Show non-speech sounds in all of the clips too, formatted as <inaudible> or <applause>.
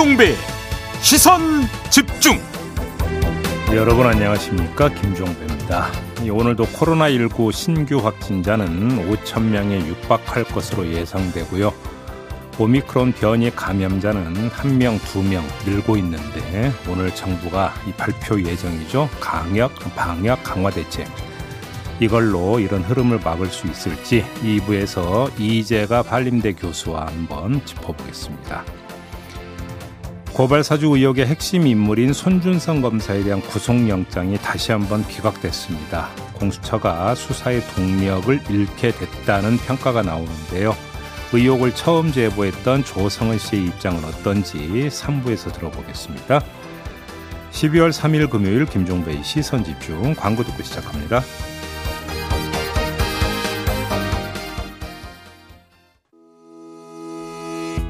김종배. 시선 집중. 여러분 안녕하십니까? 김종배입니다. 오늘도 코로나19 신규 확진자는 5천명에 육박할 것으로 예상되고요. 오미크론 변이 감염자는 1명, 2명 늘고 있는데 오늘 정부가 이 발표 예정이죠. 강력, 방역 강화 대책. 이걸로 이런 흐름을 막을 수 있을지 2부에서 이재가 발림대 교수와 한번 짚어보겠습니다. 고발 사주 의혹의 핵심 인물인 손준성 검사에 대한 구속영장이 다시 한번 기각됐습니다. 공수처가 수사의 동력을 잃게 됐다는 평가가 나오는데요. 의혹을 처음 제보했던 조성은 씨의 입장은 어떤지 3부에서 들어보겠습니다. 12월 3일 금요일 김종배의 시선 집중 광고 듣고 시작합니다.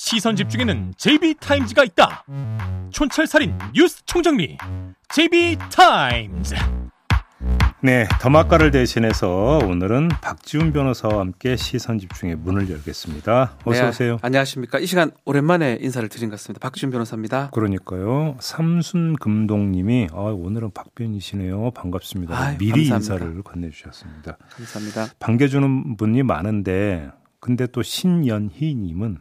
시선 집중에는 JB타임즈가 있다 촌철살인 뉴스 총정리 JB타임즈 네, 더마카를 대신해서 오늘은 박지훈 변호사와 함께 시선 집중의 문을 열겠습니다. 어서 네, 오세요. 안녕하십니까. 이 시간 오랜만에 인사를 드린 것 같습니다. 박지훈 변호사입니다. 그러니까요. 삼순 금동님이 아, 오늘은 박변이시네요. 반갑습니다. 아유, 미리 감사합니다. 인사를 건네주셨습니다. 감사합니다. 반겨주는 분이 많은데 근데 또 신연희님은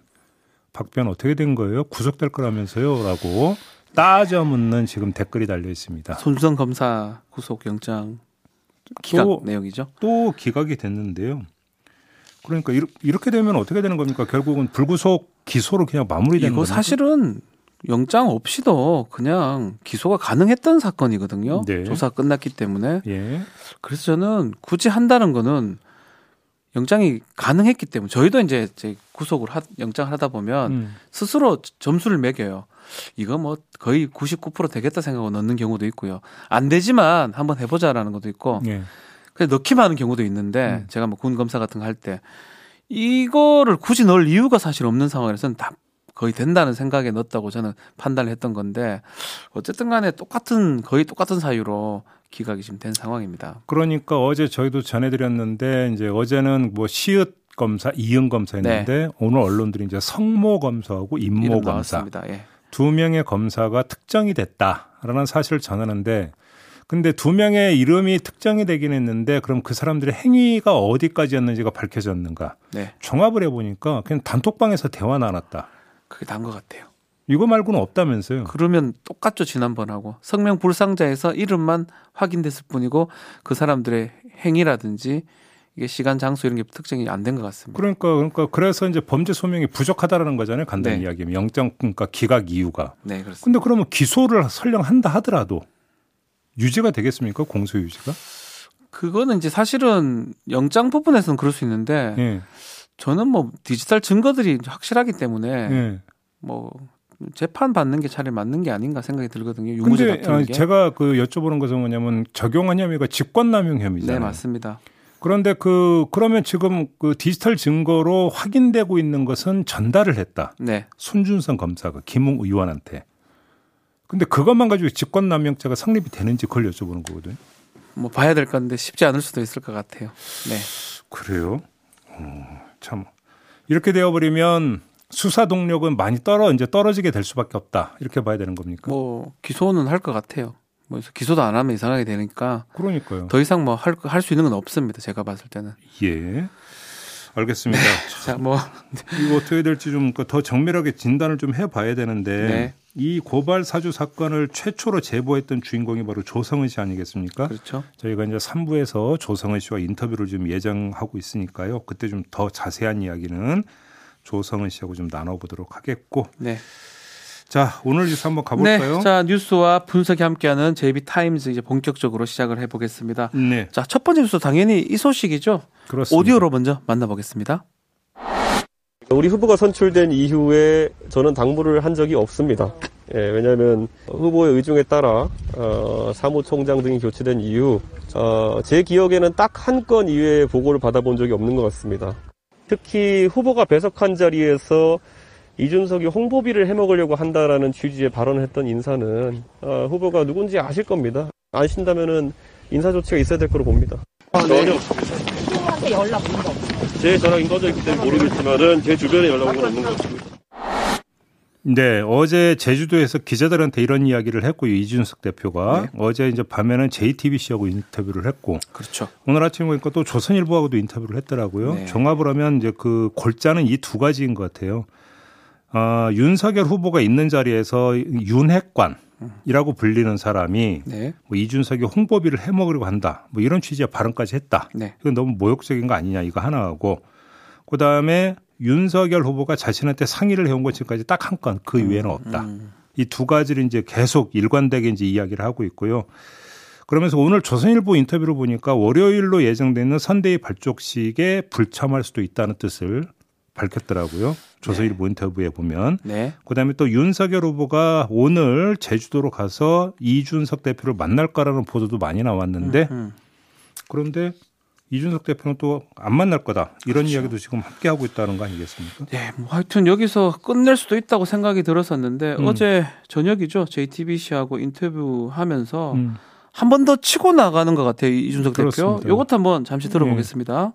박변 어떻게 된 거예요? 구속될 거라면서요?라고 따져 묻는 지금 댓글이 달려 있습니다. 손주성 검사 구속 영장 기각 또- 내용이죠. 또 기각이 됐는데요. 그러니까 이렇- 이렇게 되면 어떻게 되는 겁니까? 결국은 불구속 기소로 그냥 마무리되는 이거 겁니까? 사실은 영장 없이도 그냥 기소가 가능했던 사건이거든요. 네. 조사 끝났기 때문에. 예. 그래서 저는 굳이 한다는 거는 영장이 가능했기 때문에 저희도 이제 구속을 하, 영장을 하다 보면 음. 스스로 점수를 매겨요. 이거 뭐 거의 99% 되겠다 생각하고 넣는 경우도 있고요. 안 되지만 한번 해보자라는 것도 있고, 예. 그냥 넣기만 하는 경우도 있는데, 음. 제가 뭐 군 검사 같은 거 할 때, 이거를 굳이 넣을 이유가 사실 없는 상황에서는 다 거의 된다는 생각에 넣었다고 저는 판단을 했던 건데, 어쨌든 간에 똑같은, 거의 똑같은 사유로 기각이 지금 된 상황입니다. 그러니까 어제 저희도 전해드렸는데 이제 어제는 뭐 시읒 검사, 이응 검사였는데 오늘 언론들이 이제 성모 검사하고 임모 네. 검사. 예. 두 명의 검사가 특정이 됐다라는 사실을 전하는데 근데 두 명의 이름이 특정이 되긴 했는데 그럼 그 사람들의 행위가 어디까지였는지가 밝혀졌는가 네. 종합을 해보니까 그냥 단톡방에서 대화 나눴다 그게 단 것 같아요. 이거 말고는 없다면서요 그러면 똑같죠 지난번하고 성명 불상자에서 이름만 확인됐을 뿐이고 그 사람들의 행위라든지 이게 시간 장소 이런 게 특정이 안 된 것 같습니다. 그러니까 그러니까 그래서 이제 범죄 소명이 부족하다라는 거잖아요 간단히 네. 이야기하면 영장 그러니까 기각 이유가 네 그렇습니다. 근데 그러면 기소를 설령 한다 하더라도 유지가 되겠습니까 공소 유지가 그거는 이제 사실은 영장 부분에서는 그럴 수 있는데 예 저는 뭐 디지털 증거들이 확실하기 때문에 예. 뭐 재판 받는 게 차라리 맞는 게 아닌가 생각이 들거든요. 유무죄 근데 다투는 아, 게. 제가 그 여쭤보는 것은 뭐냐면 적용한 혐의가 직권남용 네 혐의잖아요. 맞습니다. 그런데 그 그러면 지금 그 디지털 증거로 확인되고 있는 것은 전달을 했다. 네 손준성 검사가 김웅 의원한테. 근데 그것만 가지고 직권남용죄가 성립이 되는지 그걸 여쭤보는 거거든요. 뭐 봐야 될 건데 쉽지 않을 수도 있을 것 같아요. 네. 그래요? 어, 참 이렇게 되어버리면 수사 동력은 많이 떨어 이제 떨어지게 될 수밖에 없다 이렇게 봐야 되는 겁니까? 뭐 기소는 할 것 같아요. 뭐 기소도 안 하면 이상하게 되니까 그러니까요. 더 이상 뭐 할 할 수 있는 건 없습니다. 제가 봤을 때는. 예. 알겠습니다. <laughs> 자, 뭐 <laughs> 이거 어떻게 될지 좀 더 정밀하게 진단을 좀 해봐야 되는데 네. 이 고발 사주 사건을 최초로 제보했던 주인공이 바로 조성은 씨 아니겠습니까? 그렇죠. 저희가 이제 3부에서 조성은 씨와 인터뷰를 좀 예정하고 있으니까요. 그때 좀 더 자세한 이야기는 조성은 씨하고 좀 나눠보도록 하겠고. 네. 자, 오늘 뉴스 한번 가볼까요? 네. 자, 뉴스와 분석이 함께하는 JB Times 이제 본격적으로 시작을 해 보겠습니다. 네, 자, 첫 번째 뉴스 당연히 이 소식이죠. 그렇습니다. 오디오로 먼저 만나보겠습니다. 우리 후보가 선출된 이후에 저는 당무를 한 적이 없습니다. 예, 왜냐하면 후보의 의중에 따라 어, 사무총장 등이 교체된 이후 어, 제 기억에는 딱 한 건 이외에 보고를 받아본 적이 없는 것 같습니다. 특히 후보가 배석한 자리에서 이준석이 홍보비를 해먹으려고 한다라는 취지의 발언을 했던 인사는 어, 후보가 누군지 아실 겁니다. 아신다면은 인사 조치가 있어야 될 거로 봅니다. 전혀 후보한테 연락 온 거. 제 전화기 꺼져 있기 때문에 모르겠지만은 제 주변에 연락 온건 없는 것 같습니다. 네, 어제 제주도에서 기자들한테 이런 이야기를 했고요. 이준석 대표가 네. 어제 이제 밤에는 JTBC하고 인터뷰를 했고 그렇죠. 오늘 아침에 보니까 또 조선일보하고도 인터뷰를 했더라고요. 네. 종합을 하면 이제 그 골자는 이 두 가지인 것 같아요. 아, 윤석열 후보가 있는 자리에서 윤핵관이라고 불리는 사람이 네. 뭐 이준석이 홍보비를 해먹으려고 한다. 뭐 이런 취지의 발언까지 했다. 네. 이건 너무 모욕적인 거 아니냐 이거 하나 하고 그 다음에 윤석열 후보가 자신한테 상의를 해온 것 지금까지 딱 한 건 그 이외에는 없다. 음. 이두 가지를 이제 계속 일관되게 이제 이야기를 하고 있고요. 그러면서 오늘 조선일보 인터뷰를 보니까 월요일로 예정돼 있는 선대위 발족식에 불참할 수도 있다는 뜻을 밝혔더라고요. 조선일보 인터뷰에 보면. 네. 그다음에 또 윤석열 후보가 오늘 제주도로 가서 이준석 대표를 만날 거라는 보도도 많이 나왔는데 음. 그런데 이준석 대표는 또 안 만날 거다 이런 그렇죠. 이야기도 지금 함께 하고 있다는 거 아니겠습니까? 네, 뭐 하여튼 여기서 끝낼 수도 있다고 생각이 들었었는데 음. 어제 저녁이죠. JTBC하고 인터뷰하면서 음. 한번 더 치고 나가는 것 같아요. 이준석 대표. 그렇습니다. 요것 한번 잠시 들어보겠습니다.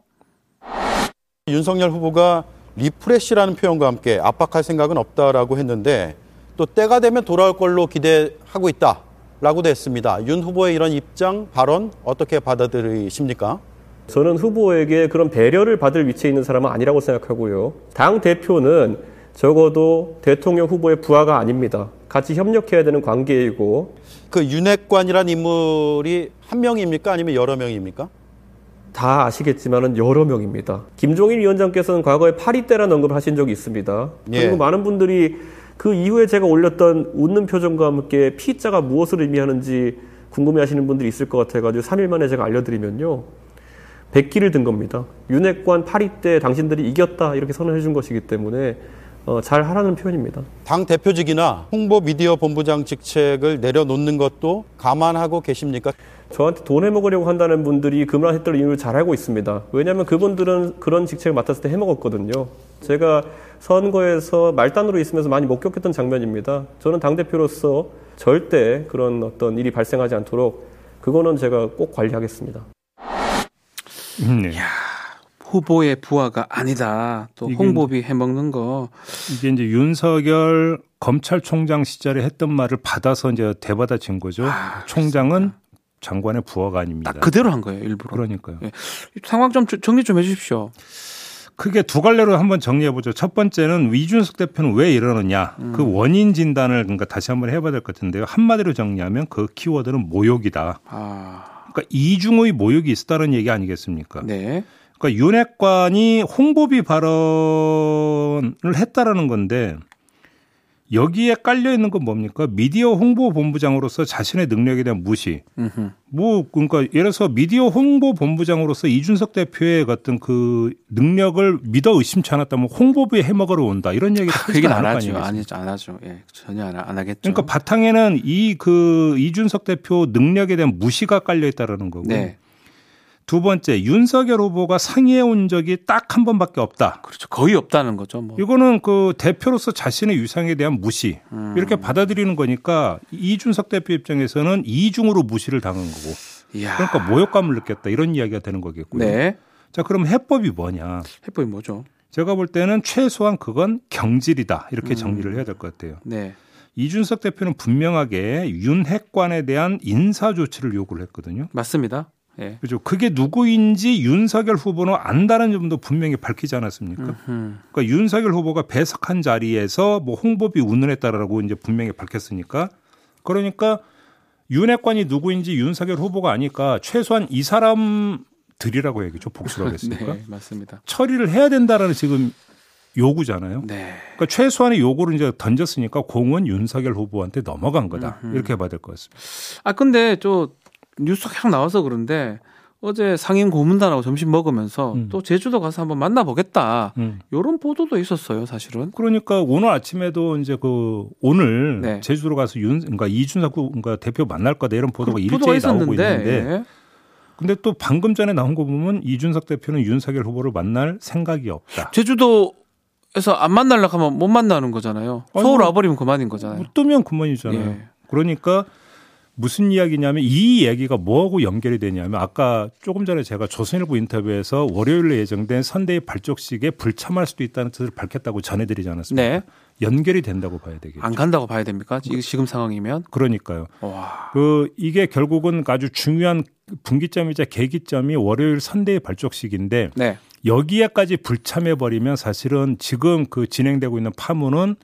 윤석열 후보가 refresh라는 표현과 함께 압박할 생각은 없다라고 했는데 또 때가 되면 돌아올 걸로 기대하고 있다라고도 했습니다. 윤 후보의 이런 입장, 발언 어떻게 받아들이십니까? 저는 후보에게 그런 배려를 받을 위치에 있는 사람은 아니라고 생각하고요. 당 대표는 적어도 대통령 후보의 부하가 아닙니다. 같이 협력해야 되는 관계이고 그 윤핵관이란 인물이 한 명입니까? 아니면 여러 명입니까? 다 아시겠지만은 여러 명입니다. 김종인 위원장께서는 과거에 파리 때라는 언급을 하신 적이 있습니다. 예. 그리고 많은 분들이 그 이후에 제가 올렸던 웃는 표정과 함께 피자가 무엇을 의미하는지 궁금해하시는 분들이 있을 것 같아가지고 3일 만에 제가 알려드리면요. 백기를 든 겁니다. 윤핵관 파리 때 당신들이 이겼다 이렇게 선언해 준 것이기 때문에 어, 잘 하라는 표현입니다. 당 대표직이나 홍보 미디어 본부장 직책을 내려놓는 것도 감안하고 계십니까? 저한테 돈 해먹으려고 한다는 분들이 그말 했던 이유를 잘 알고 있습니다. 왜냐하면 그분들은 그런 직책을 맡았을 때 해먹었거든요. 제가 선거에서 말단으로 있으면서 많이 목격했던 장면입니다. 저는 당대표로서 절대 그런 어떤 일이 발생하지 않도록 그거는 제가 꼭 관리하겠습니다. 네. 후보의 부하가 아니다. 또 홍보비 해먹는 거. 이게 이제 윤석열 검찰총장 시절에 했던 말을 받아서 이제 대받아친 거죠. 아, 총장은 장관의 부하가 아닙니다. 딱 그대로 한 거예요. 일부러. 그러니까요. 예. 상황 좀 정리 좀 해주십시오. 크게 두 갈래로 한번 정리해 보죠. 첫 번째는 이준석 대표는 왜 이러느냐. 음. 그 원인 진단을 그러니까 다시 한번 해봐야 될 것 같은데요. 한마디로 정리하면 그 키워드는 모욕이다. 아, 그러니까 이중의 모욕이 있었다는 얘기 아니겠습니까? 네. 그러니까 윤핵관이 홍보비 발언을 했다라는 건데 여기에 깔려 있는 건 뭡니까? 미디어 홍보 본부장으로서 자신의 능력에 대한 무시. 음흠. 뭐 그러니까 예를 들어서 미디어 홍보 본부장으로서 이준석 대표의 어떤 그 능력을 믿어 의심치 않았다면 홍보비에 해먹으러 온다 이런 얘기를 그 하지 않을 안거 하죠. 아니겠습니까? 아니, 안 하죠. 예. 전혀 안, 안 하겠죠. 그러니까 바탕에는 이 그 이준석 대표 능력에 대한 무시가 깔려 있다라는 거고. 네. 두 번째 윤석열 후보가 상의해 온 적이 딱 한 번밖에 없다. 그렇죠. 거의 없다는 거죠. 뭐. 이거는 그 대표로서 자신의 유상에 대한 무시 음. 이렇게 받아들이는 거니까 이준석 대표 입장에서는 이중으로 무시를 당한 거고 이야. 그러니까 모욕감을 느꼈다 이런 이야기가 되는 거겠고요. 네. 자 그럼 해법이 뭐냐? 해법이 뭐죠? 제가 볼 때는 최소한 그건 경질이다 이렇게 음. 정리를 해야 될 것 같아요. 네. 이준석 대표는 분명하게 윤핵관에 대한 인사 조치를 요구를 했거든요. 맞습니다. 예. 그죠? 그게 누구인지 윤석열 후보는 안다는 점도 분명히 밝히지 않았습니까? 음흠. 그러니까 윤석열 후보가 배석한 자리에서 뭐 홍보비 운운했다라고 이제 분명히 밝혔으니까 그러니까 윤핵관이 누구인지 윤석열 후보가 아니까 최소한 이 사람들이라고 해야겠죠 복수로 하겠습니까? 네, 맞습니다. 처리를 해야 된다라는 지금 요구잖아요. 네. 그러니까 최소한의 요구를 이제 던졌으니까 공은 윤석열 후보한테 넘어간 거다 음흠. 이렇게 봐야 될 것 같습니다. 아 근데 저 뉴스 계속 나와서 그런데 어제 상임 고문단하고 점심 먹으면서 음. 또 제주도 가서 한번 만나보겠다. 음. 이런 보도도 있었어요, 사실은. 그러니까 오늘 아침에도 이제 그 오늘 네. 제주로 가서 윤 그러니까 이준석 후- 그러니까 대표 만날 거다 이런 보도가 그 일제히 나오고 있는데 예. 근데 또 방금 전에 나온 거 보면 이준석 대표는 윤석열 후보를 만날 생각이 없다. 제주도 에서 안 만나려고 하면 못 만나는 거잖아요. 아니, 서울 뭐- 와버리면 그만인 거잖아요. 못 뜨면 그만이잖아요. 예. 그러니까 무슨 이야기냐면 이 얘기가 뭐하고 연결이 되냐면 아까 조금 전에 제가 조선일보 인터뷰에서 월요일에 예정된 선대의 발족식에 불참할 수도 있다는 뜻을 밝혔다고 전해드리지 않았습니까? 네. 연결이 된다고 봐야 되겠죠. 안 간다고 봐야 됩니까? 지- 지금 상황이면. 그러니까요. 와. 그 이게 결국은 아주 중요한 분기점이자 계기점이 월요일 선대의 발족식인데 네. 여기에까지 불참해 버리면 사실은 지금 그 진행되고 있는 파문은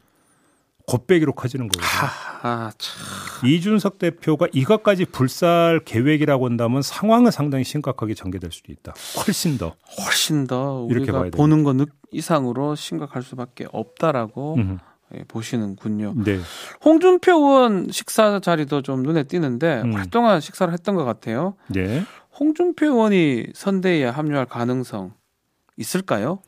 곱배기로 커지는 거거든요. 아, 참. 이준석 대표가 이것까지 불살 계획이라고 한다면 상황은 상당히 심각하게 전개될 수도 있다. 훨씬 더. 훨씬 더 이렇게 우리가 보는 것 느- 이상으로 심각할 수밖에 없다라고 음. 예, 보시는군요. 네. 홍준표 의원 식사 자리도 좀 눈에 띄는데 음. 오랫동안 식사를 했던 것 같아요. 네. 홍준표 의원이 선대위에 합류할 가능성 있을까요?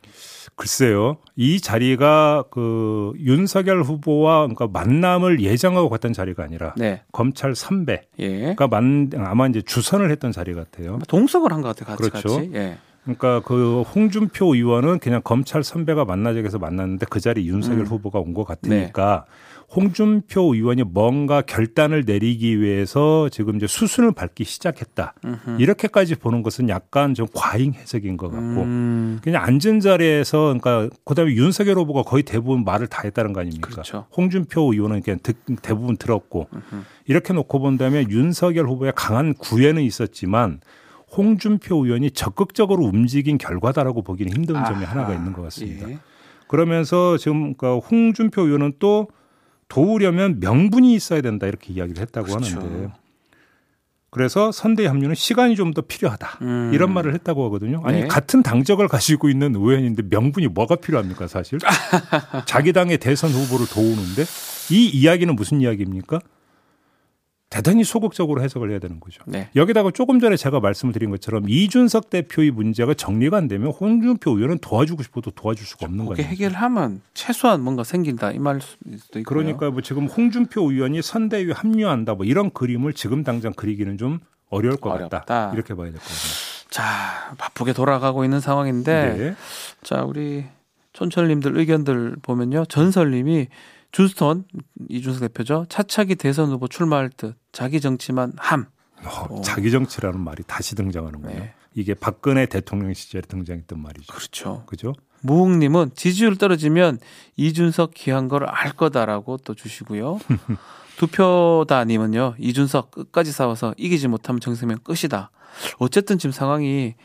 글쎄요. 이 자리가 그 윤석열 후보와 그러니까 만남을 예정하고 갔던 자리가 아니라 네. 검찰 3배. 예. 그러니까 만 아마 이제 주선을 했던 자리 같아요. 동석을 한 것 같아요. 같이 그렇죠. 같이. 예. 그러니까 그 홍준표 의원은 그냥 검찰 선배가 만나자고 해서 만났는데 그 자리 윤석열 음. 후보가 온 것 같으니까 홍준표 의원이 뭔가 결단을 내리기 위해서 지금 이제 수순을 밟기 시작했다. 음흠. 이렇게까지 보는 것은 약간 좀 과잉 해석인 것 같고 음, 그냥 앉은 자리에서 그러니까 그다음에 윤석열 후보가 거의 대부분 말을 다 했다는 거 아닙니까? 그렇죠. 홍준표 의원은 그냥 듣- 대부분 들었고 음흠. 이렇게 놓고 본다면 윤석열 후보의 강한 구애는 있었지만 홍준표 의원이 적극적으로 움직인 결과다라고 보기는 힘든 점이 아하. 하나가 있는 것 같습니다. 예. 그러면서 지금 그러니까 홍준표 의원은 또 도우려면 명분이 있어야 된다 이렇게 이야기를 했다고 그렇죠. 하는데 그래서 선대 합류는 시간이 좀 더 필요하다 음. 이런 말을 했다고 하거든요. 아니 네. 같은 당적을 가지고 있는 의원인데 명분이 뭐가 필요합니까 사실? <laughs> 자기 당의 대선 후보를 도우는데 이 이야기는 무슨 이야기입니까? 대단히 소극적으로 해석을 해야 되는 거죠. 네. 여기다가 조금 전에 제가 말씀을 드린 것처럼 이준석 대표의 문제가 정리가 안 되면 홍준표 의원은 도와주고 싶어도 도와줄 수가 없는 거예요. 해결하면 최소한 뭔가 생긴다 이 말일 수도 있고요. 그러니까 뭐 지금 홍준표 의원이 선대위에 합류한다 뭐 이런 그림을 지금 당장 그리기는 좀 어려울 것 어렵다. 같다. 이렇게 봐야 될 것 같아요. 자 바쁘게 돌아가고 있는 상황인데 네. 자 우리 촌철님들 의견들 보면요 전설님이 준스톤 이준석 대표죠 차차기 대선 후보 출마할 듯 자기 정치만 함. 어, 오. 자기 정치라는 말이 다시 등장하는군요. 네. 이게 박근혜 대통령 시절에 등장했던 말이죠. 그렇죠. 그죠? 무웅님은 지지율 떨어지면 이준석 귀한 걸 알 거다라고 또 주시고요. <laughs> 두표다님은요 이준석 끝까지 싸워서 이기지 못하면 정세면 끝이다. 어쨌든 지금 상황이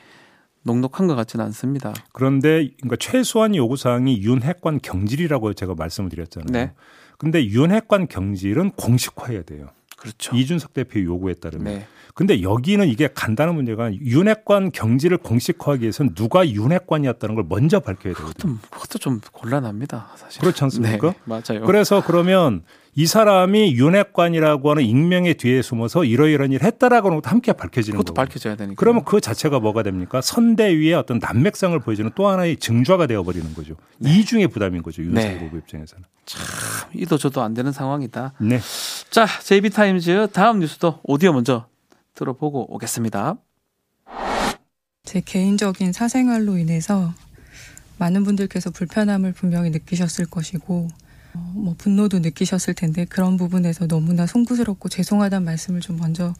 녹록한 것 같지는 않습니다. 그런데 그러니까 최소한 요구 사항이 윤핵관 경질이라고 제가 말씀을 드렸잖아요. 네. 근데 윤핵관 경질은 공식화해야 돼요. 그렇죠. 이준석 대표 요구에 따르면. 네. 근데 여기는 이게 간단한 문제가 윤핵관 경질을 공식화하기 위해서는 누가 윤핵관이었다는 걸 먼저 밝혀야 되거든요. 좀 그것도 좀 곤란합니다, 사실. 그렇지 않습니까? 네, 맞아요. 그래서 그러면 이 사람이 윤핵관이라고 하는 익명의 뒤에 숨어서 이러이러한 일을 했다라고 하는 것도 함께 밝혀지는 그것도 거고. 밝혀져야 되니까. 그러면 그 자체가 뭐가 됩니까? 선대위의 어떤 난맥상을 보여주는 또 하나의 증좌가 되어버리는 거죠. 이중의 부담인 거죠. 윤석열 네. 후보 입장에서는. 이도 저도 안 되는 상황이다. 네. 자, JB타임즈 다음 뉴스도 오디오 먼저 들어보고 오겠습니다. 제 개인적인 사생활로 인해서 많은 분들께서 불편함을 분명히 느끼셨을 것이고 어, 뭐 분노도 느끼셨을 텐데 그런 부분에서 너무나 송구스럽고 죄송하다는 말씀을 좀 먼저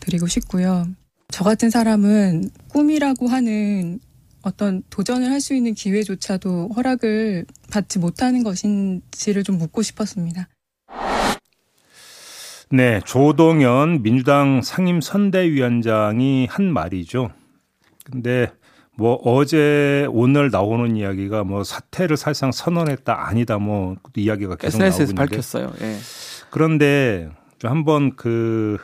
드리고 싶고요. 저 같은 사람은 꿈이라고 하는 어떤 도전을 할 수 있는 기회조차도 허락을 받지 못하는 것인지를 좀 묻고 싶었습니다. 네. 조동연 민주당 상임선대위원장이 한 말이죠. 근데 뭐 어제 오늘 나오는 이야기가 뭐 사퇴를 사실상 선언했다 아니다 뭐 이야기가 계속 나오고 SNS에서 있는데 밝혔어요. 예. 그런데 좀 한번 그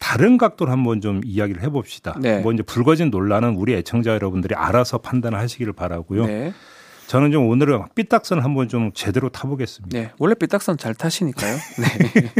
다른 각도로 한번 좀 이야기를 해봅시다. 네. 뭐 이제 불거진 논란은 우리 애청자 여러분들이 알아서 판단을 하시기를 바라고요. 네. 저는 좀 오늘은 삐딱선 한번 좀 제대로 타보겠습니다. 네. 원래 삐딱선 잘 타시니까요. <laughs> 네.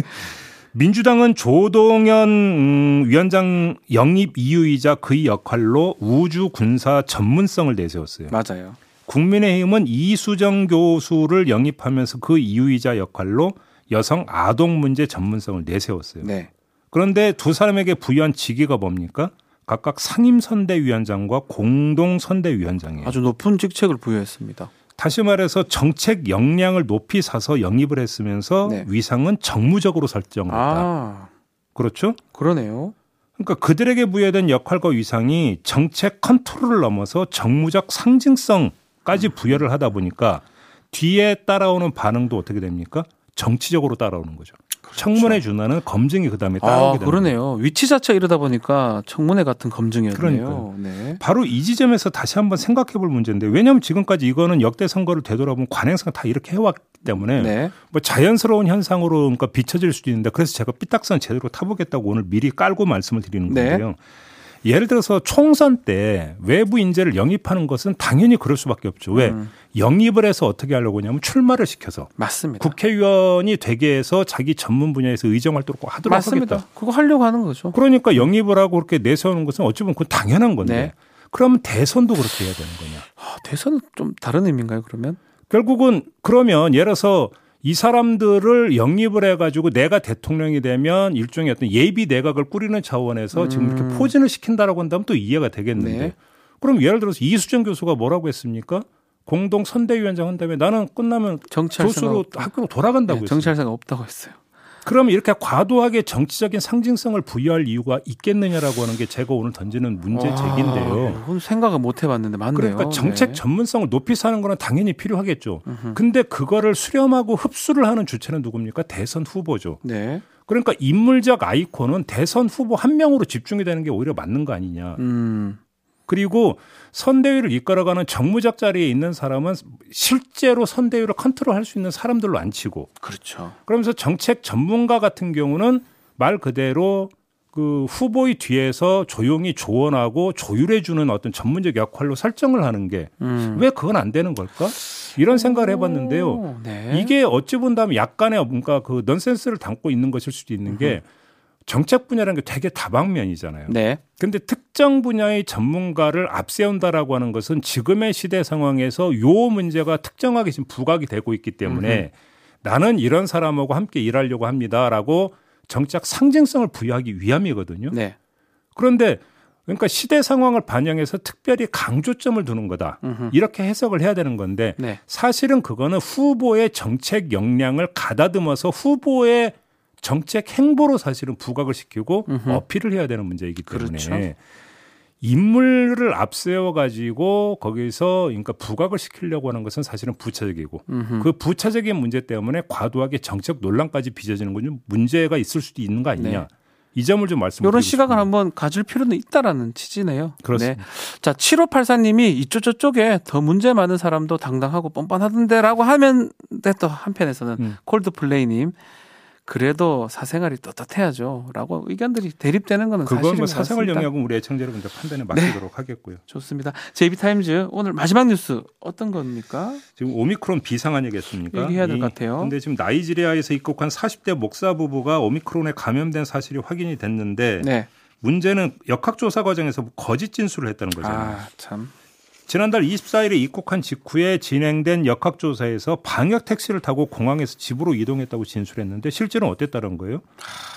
민주당은 조동현 음, 위원장 영입 이유이자 그의 역할로 우주 군사 전문성을 내세웠어요. 맞아요. 국민의힘은 이수정 교수를 영입하면서 그 이유이자 역할로 여성 아동 문제 전문성을 내세웠어요. 네. 그런데 두 사람에게 부여한 직위가 뭡니까? 각각 상임선대위원장과 공동선대위원장이에요. 아주 높은 직책을 부여했습니다. 다시 말해서 정책 역량을 높이 사서 영입을 했으면서 네. 위상은 정무적으로 설정을 했다. 아, 그렇죠? 그러네요. 그러니까 그들에게 부여된 역할과 위상이 정책 컨트롤을 넘어서 정무적 상징성까지 부여를 하다 보니까 뒤에 따라오는 반응도 어떻게 됩니까? 정치적으로 따라오는 거죠. 청문회 준하는 검증이 그다음에 그렇죠. 아. 그러네요. 위치 자체가 이러다 보니까 청문회 같은 검증이었네요. 네. 바로 이 지점에서 다시 한번 생각해 볼 문제인데 왜냐하면 지금까지 이거는 역대 선거를 되돌아보면 관행상 다 이렇게 해왔기 때문에 네. 뭐 자연스러운 현상으로 그러니까 비춰질 수도 있는데 그래서 제가 삐딱선 제대로 타보겠다고 오늘 미리 깔고 말씀을 드리는 네. 건데요. 예를 들어서 총선 때 외부 인재를 영입하는 것은 당연히 그럴 수밖에 없죠. 왜? 음. 영입을 해서 어떻게 하려고 하냐면 출마를 시켜서 맞습니다. 국회의원이 되게 해서 자기 전문 분야에서 의정 활동을 꼭 하도록 맞습니다. 하겠다. 그거 하려고 하는 거죠. 그러니까 영입을 하고 그렇게 내세우는 것은 어찌 보면 그건 당연한 건데 네. 그러면 대선도 그렇게 해야 되는 거냐. 아, 대선은 좀 다른 의미인가요, 그러면? 결국은 그러면 예를 들어서 이 사람들을 영입을 해가지고 내가 대통령이 되면 일종의 어떤 예비 내각을 꾸리는 차원에서 지금 이렇게 음. 포진을 시킨다라고 한다면 또 이해가 되겠는데 네. 그럼 예를 들어서 이수정 교수가 뭐라고 했습니까? 공동 선대위원장 한 다음에 나는 끝나면 교수로. 학교로 돌아간다고 네, 했어요. 생각 없다고 했어요. 그러면 이렇게 과도하게 정치적인 상징성을 부여할 이유가 있겠느냐라고 하는 게 제가 오늘 던지는 문제 제기인데요. 아, 생각을 못 해봤는데 맞네요. 그러니까 정책 네. 전문성을 높이 사는 거는 당연히 필요하겠죠. 근데 그거를 수렴하고 흡수를 하는 주체는 누굽니까? 대선 후보죠. 네. 그러니까 인물적 아이콘은 대선 후보 한 명으로 집중이 되는 게 오히려 맞는 거 아니냐. 음. 그리고 선대위를 이끌어가는 정무적 자리에 있는 사람은 실제로 선대위를 컨트롤할 수 있는 사람들로 안 치고 그렇죠. 그러면서 정책 전문가 같은 경우는 말 그대로 그 후보의 뒤에서 조용히 조언하고 조율해 주는 어떤 전문적 역할로 설정을 하는 게왜 음. 그건 안 되는 걸까? 이런 생각을 해봤는데요. 오, 네. 이게 어찌 본다면 약간의 뭔가 그 넌센스를 담고 있는 것일 수도 있는 게 정책 분야라는 게 되게 다방면이잖아요. 네. 근데 특정 분야의 전문가를 앞세운다라고 하는 것은 지금의 시대 상황에서 요 문제가 특정하게 지금 부각이 되고 있기 때문에 나는 이런 사람하고 함께 일하려고 합니다라고 정책 상징성을 부여하기 위함이거든요. 네. 그런데 그러니까 시대 상황을 반영해서 특별히 강조점을 두는 거다. 음흠. 이렇게 해석을 해야 되는 건데 네. 사실은 그거는 후보의 정책 역량을 가다듬어서 후보의 정책 행보로 사실은 부각을 시키고 음흠. 어필을 해야 되는 문제이기 때문에 그렇죠. 인물을 앞세워 가지고 거기서 그러니까 부각을 시키려고 하는 것은 사실은 부차적이고 음흠. 그 부차적인 문제 때문에 과도하게 정책 논란까지 빚어지는 건 좀 문제가 있을 수도 있는 거 아니냐. 네. 이 점을 좀 말씀드리고 이런 시각을. 한번 가질 필요는 있다라는 취지네요. 그렇습니다. 네. 자, 7584님이 이쪽 저쪽에 더 문제 많은 사람도 당당하고 뻔뻔하던데라고 하면 근데 또 한편에서는 음. 콜드플레이님 그래도 사생활이 떳떳해야죠라고 의견들이 대립되는 거는 그건 뭐것 사생활. 네. 영역은 우리 애청자 여러분들 판단에 맡기도록 하겠고요. 좋습니다. JB타임즈 오늘 마지막 뉴스 어떤 겁니까? 지금 오미크론 비상 아니겠습니까? 얘기해야 될것 이- 같아요. 근데 지금 나이지리아에서 입국한 40대 목사 부부가 오미크론에 감염된 사실이 확인이 됐는데 네. 문제는 역학조사 과정에서 거짓 진술을 했다는 거잖아요. 아, 참. 지난달 24일에 입국한 직후에 진행된 역학조사에서 방역 택시를 타고 공항에서 집으로 이동했다고 진술했는데 실제로는 어땠다는 거예요?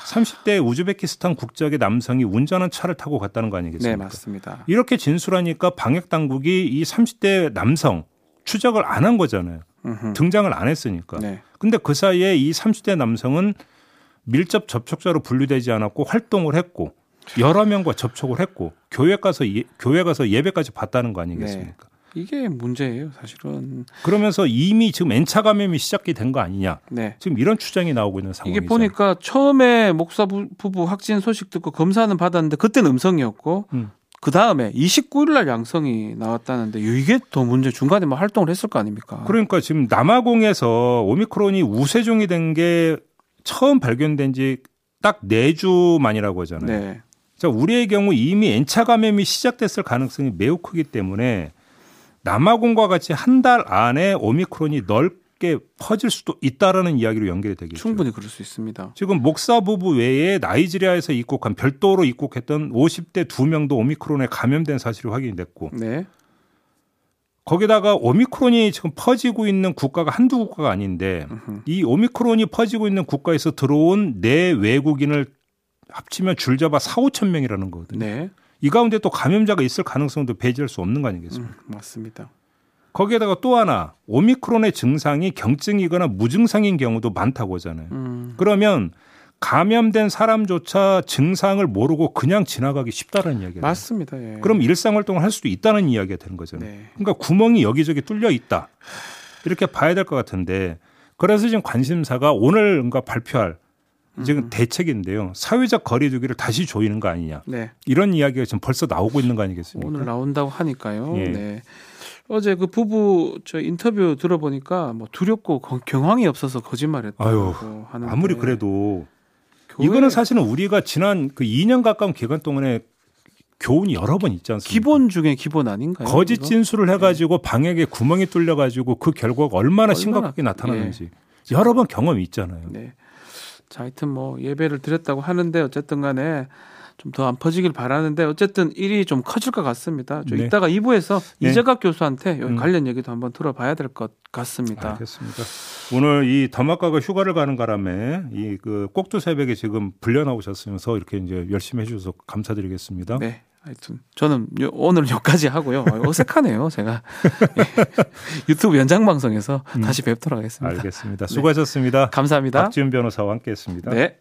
30대 우즈베키스탄 국적의 남성이 운전한 차를 타고 갔다는 거 네, 아니겠습니까? 맞습니다. 이렇게 진술하니까 방역 당국이 이 30대 남성 추적을 안 한 거잖아요. 음흠. 등장을 안 했으니까. 네. 근데 그 사이에 이 30대 남성은 밀접 접촉자로 분류되지 않았고 활동을 했고 여러 명과 접촉을 했고 교회 가서 예, 교회 가서 예배까지 봤다는 거 아니겠습니까? 이게 문제예요, 사실은. 그러면서 이미 지금 N차 감염이 시작이 된 거 아니냐? 네. 지금 이런 추정이 나오고 있는 상황이죠. 이게 보니까 처음에 목사 부- 부부 확진 소식 듣고 검사는 받았는데 그때는 음성이었고 음. 그 다음에 29일 날 양성이 나왔다는데 이게 더 문제 중간에 뭐 활동을 했을 거 아닙니까? 그러니까 지금 남아공에서 오미크론이 우세종이 된 게 처음 발견된 지딱네 주만이라고 하잖아요. 네. 자, 우리의 경우 이미 N차 감염이 시작됐을 가능성이 매우 크기 때문에 남아공과 같이 한 달 안에 오미크론이 넓게 퍼질 수도 있다라는 이야기로 연결이 되겠죠. 충분히 그럴 수 있습니다. 지금 목사 부부 외에 나이지리아에서 입국한 별도로 입국했던 50대 두 명도 오미크론에 감염된 사실이 확인이 됐고 네. 거기다가 오미크론이 지금 퍼지고 있는 국가가 한두 국가가 아닌데 음흠. 이 오미크론이 퍼지고 있는 국가에서 들어온 내 외국인을 합치면 줄잡아 4, 5천 명이라는 거거든요. 네. 이 가운데 또 감염자가 있을 가능성도 배제할 수 없는 거 아니겠습니까? 음, 맞습니다. 거기에다가 또 하나 오미크론의 증상이 경증이거나 무증상인 경우도 많다고 하잖아요. 음, 그러면 감염된 사람조차 증상을 모르고 그냥 지나가기 쉽다는 이야기예요. 맞습니다. 예. 그럼 일상 활동을 할 수도 있다는 이야기가 되는 거잖아요. 네. 그러니까 구멍이 여기저기 뚫려 있다. 이렇게 봐야 될 것 같은데 그래서 지금 관심사가 오늘 뭔가 발표할 지금 대책인데요. 사회적 거리두기를 다시 조이는 거 아니냐. 네. 이런 이야기가 지금 벌써 나오고 있는 거 아니겠습니까? 오늘 나온다고 하니까요. 예. 네. 어제 그 부부 저 인터뷰 들어보니까 뭐 두렵고 거- 경황이 없어서 거짓말했다고 하는데 아무리 그래도 교회 이거는 사실은 우리가 지난 그 2년 가까운 기간 동안에 교훈이 여러 번 있지 않습니까? 기본 중에 기본 아닌가요? 거짓 이거? 진술을 해가지고 방역에 구멍이 뚫려가지고 그 결과가 얼마나 얼마나- 심각하게 나타나는지 여러 번 경험이 있잖아요. 네. 자, 하여튼 뭐 예배를 드렸다고 하는데 어쨌든 간에 좀 더 안 퍼지길 바라는데 어쨌든 일이 좀 커질 것 같습니다. 저 네. 이따가 2부에서 네. 이재갑 교수한테 음. 관련 얘기도 한번 들어봐야 될 것 같습니다. 알겠습니다. 오늘 이 더마카가 휴가를 가는 바람에 이 그 꼭두 새벽에 지금 불려 나오셨으면서 이렇게 이제 열심히 해주셔서 감사드리겠습니다. 네. 하여튼 저는 요- 오늘 여기까지 하고요. 아, 어색하네요. 제가 예. <laughs> 유튜브 연장 방송에서 음. 다시 뵙도록 하겠습니다. 알겠습니다. 수고하셨습니다. 감사합니다. 박지훈 변호사와 함께했습니다. 네.